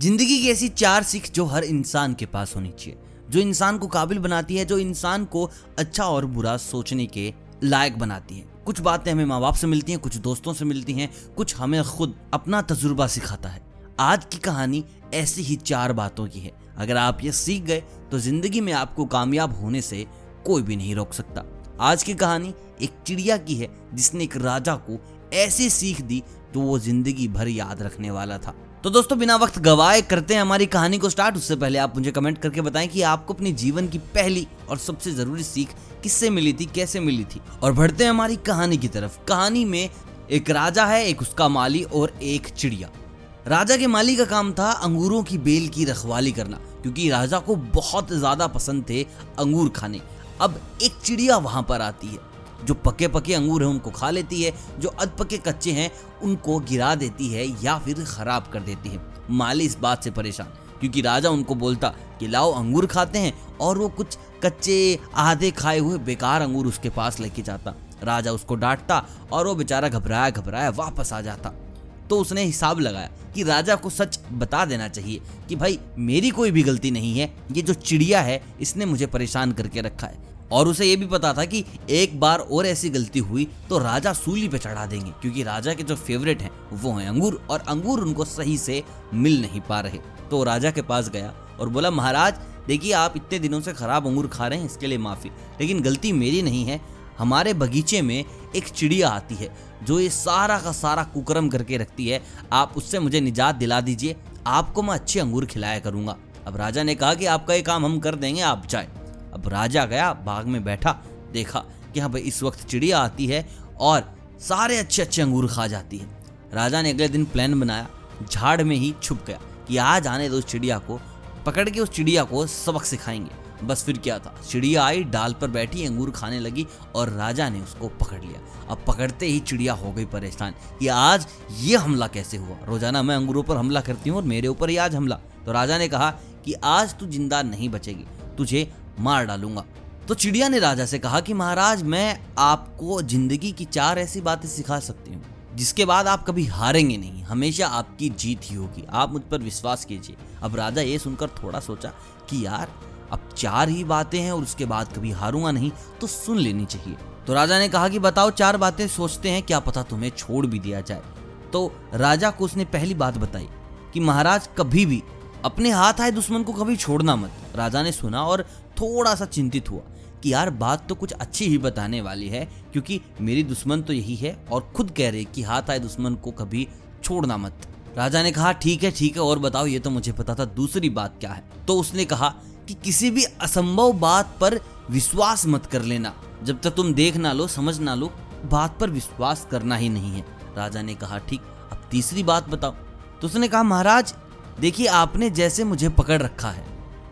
ज़िंदगी की ऐसी चार सीख जो हर इंसान के पास होनी चाहिए, जो इंसान को काबिल बनाती है, जो इंसान को अच्छा और बुरा सोचने के लायक बनाती है। कुछ बातें हमें माँ बाप से मिलती हैं, कुछ दोस्तों से मिलती हैं, कुछ हमें खुद अपना तजुर्बा सिखाता है। आज की कहानी ऐसी ही चार बातों की है। अगर आप ये सीख गए तो ज़िंदगी में आपको कामयाब होने से कोई भी नहीं रोक सकता। आज की कहानी एक चिड़िया की है, जिसने एक राजा को ऐसी सीख दी जो वो ज़िंदगी भर याद रखने वाला था। तो दोस्तों, बिना वक्त गवाए करते हैं हमारी कहानी को स्टार्ट। उससे पहले आप मुझे कमेंट करके बताएँ कि आपको अपने जीवन की पहली और सबसे ज़रूरी सीख किससे मिली थी, कैसे मिली थी? और बढ़ते हैं हमारी कहानी की तरफ़। कहानी में एक राजा है, एक उसका माली और एक चिड़िया। राजा के माली का काम था अंगूरों की बेल की रखवाली करना, क्योंकि राजा को बहुत ज़्यादा पसंद थे अंगूर खाने। अब एक चिड़िया वहाँ पर आती है। जो पके पके अंगूर हैं, उनको खा लेती है, जो अध पके कच्चे हैं, उनको गिरा देती है या फिर खराब कर देती है। माली इस बात से परेशान, क्योंकि राजा उनको बोलता कि, लाओ, अंगूर खाते हैं। और वो कुछ कच्चे आधे खाए हुए बेकार अंगूर उसके पास लेके जाता। राजा उसको डांटता और वो बेचारा घबराया घबराया, वापस आ जाता। तो उसने हिसाब लगाया कि राजा को सच बता देना चाहिए कि, भाई, मेरी कोई भी गलती नहीं है। ये जो चिड़िया है, इसने मुझे परेशान करके रखा है। और उसे ये भी पता था कि एक बार और ऐसी गलती हुई तो राजा सूली पे चढ़ा देंगे, क्योंकि राजा के जो फेवरेट हैं, वो हैं अंगूर, और अंगूर उनको सही से मिल नहीं पा रहे। तो राजा के पास गया और बोला, महाराज, देखिए, आप इतने दिनों से खराब अंगूर खा रहे हैं, इसके लिए माफ़ी। लेकिन गलती मेरी नहीं है, हमारे बगीचे में एक चिड़िया आती है, जो ये सारा का सारा कुकरम करके रखती है। आप उससे मुझे निजात दिला दीजिए, आपको मैं अच्छे अंगूर खिलाया करूँगा। अब राजा ने कहा कि आपका ये काम हम कर देंगे, आप जाए। अब राजा गया, बाग में बैठा, देखा कि हाँ भाई इस वक्त चिड़िया आती है और सारे अच्छे अच्छे अंगूर खा जाती है। राजा ने अगले दिन प्लान बनाया, झाड़ में ही छुप गया कि आज आने दो चिड़िया को, पकड़ के उस चिड़िया को सबक सिखाएँगे। बस फिर क्या था? चिड़िया आई, डाल पर बैठी, अंगूर खाने लगी और राजा ने उसको पकड़ लिया। अब पकड़ते ही चिड़िया हो गई परेशान कि आज ये हमला कैसे हुआ? रोज़ाना मैं अंगूरों पर हमला करती हूँ और मेरे ऊपर ही आज हमला। तो राजा ने कहा कि आज तू ज़िंदा नहीं बचेगी। तुझे मार डालूँगा। तो चिड़िया ने राजा से कहा कि, महाराज, मैं आपको ज़िंदगी की चार ऐसी बातें सिखा सकती हूँ, जिसके बाद आप कभी हारेंगे नहीं। हमेशा आपकी जीत ही होगी। आप मुझ पर विश्वास कीजिए। अब राजा ये सुनकर थोड़ा सोचा कि, यार, अब चार ही बातें हैं और उसके बाद कभी हारूँगा नहीं तो सुन लेनी चाहिए। तो राजा ने कहा कि, बताओ, चार बातें सोचते हैं, क्या पता तुम्हें छोड़ भी दिया जाए? तो राजा को उसने पहली बात बताई कि, महाराज, कभी भी अपने हाथ आए दुश्मन को कभी छोड़ना मत। राजा ने सुना और थोड़ा सा चिंतित हुआ कि यार बात तो कुछ अच्छी ही बताने वाली है, क्योंकि मेरी दुश्मन तो यही है और खुद कह रहे कि हाथ आए दुश्मन को कभी छोड़ना मत। राजा ने कहा, ठीक है ठीक है, और बताओ, ये तो मुझे पता था, दूसरी बात क्या है? तो उसने कहा कि किसी भी असंभव बात पर विश्वास मत कर लेना। जब तक तुम देख ना लो, समझ ना लो, बात पर विश्वास करना ही नहीं है। राजा ने कहा, ठीक, अब तीसरी बात बताओ। तो उसने कहा, महाराज, देखिए, आपने जैसे मुझे पकड़ रखा है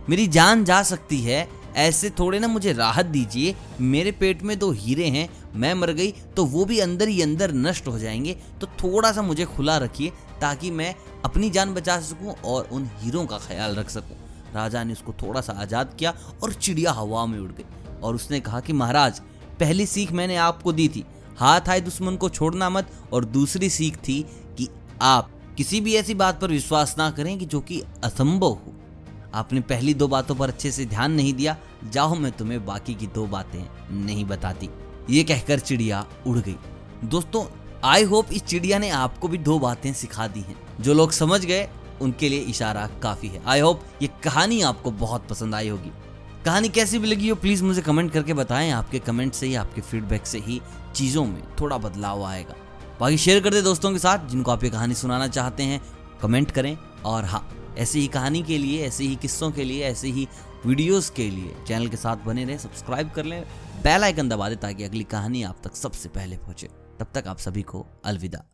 मेरी जान जा सकती है। ऐसे थोड़े ना मुझे राहत दीजिए। मेरे पेट में दो हीरे हैं, मैं मर गई तो वो भी अंदर ही अंदर नष्ट हो जाएँगे। तो थोड़ा सा मुझे खुला रखिए, ताकि मैं अपनी जान बचा सकूँ और उन हीरों का ख्याल रख सकूँ। राजा ने उसको थोड़ा सा आज़ाद किया और चिड़िया हवा में उड़ गई। और उसने कहा कि, महाराज, पहली सीख मैंने आपको दी थी। हाथ आए दुश्मन को छोड़ना मत। और दूसरी सीख थी कि आप किसी भी ऐसी बात पर विश्वास ना करें कि जो कि असंभव हो। आपने पहली दो बातों पर अच्छे से ध्यान नहीं दिया, जाओ मैं तुम्हें बाकी की दो बातें नहीं बताती। ये कहकर चिड़िया उड़ गई। दोस्तों आई होप इस चिड़िया ने आपको भी दो बातें सिखा दी हैं। जो लोग समझ गए, उनके लिए इशारा काफ़ी है। आई होप ये कहानी आपको बहुत पसंद आई होगी। कहानी कैसी भी लगी हो प्लीज़ मुझे कमेंट करके बताएँ। आपके कमेंट से ही, आपके फीडबैक से ही चीज़ों में थोड़ा बदलाव आएगा। बाकी शेयर कर दे दोस्तों के साथ। जिनको आप ये कहानी सुनाना चाहते हैं कमेंट करें। और हाँ ऐसी ही कहानी के लिए, ऐसे ही किस्सों के लिए, ऐसे ही वीडियोस के लिए चैनल के साथ बने रहें, सब्सक्राइब कर लें, बेल आइकन दबा दें ताकि अगली कहानी आप तक सबसे पहले पहुँचे। तब तक आप सभी को अलविदा।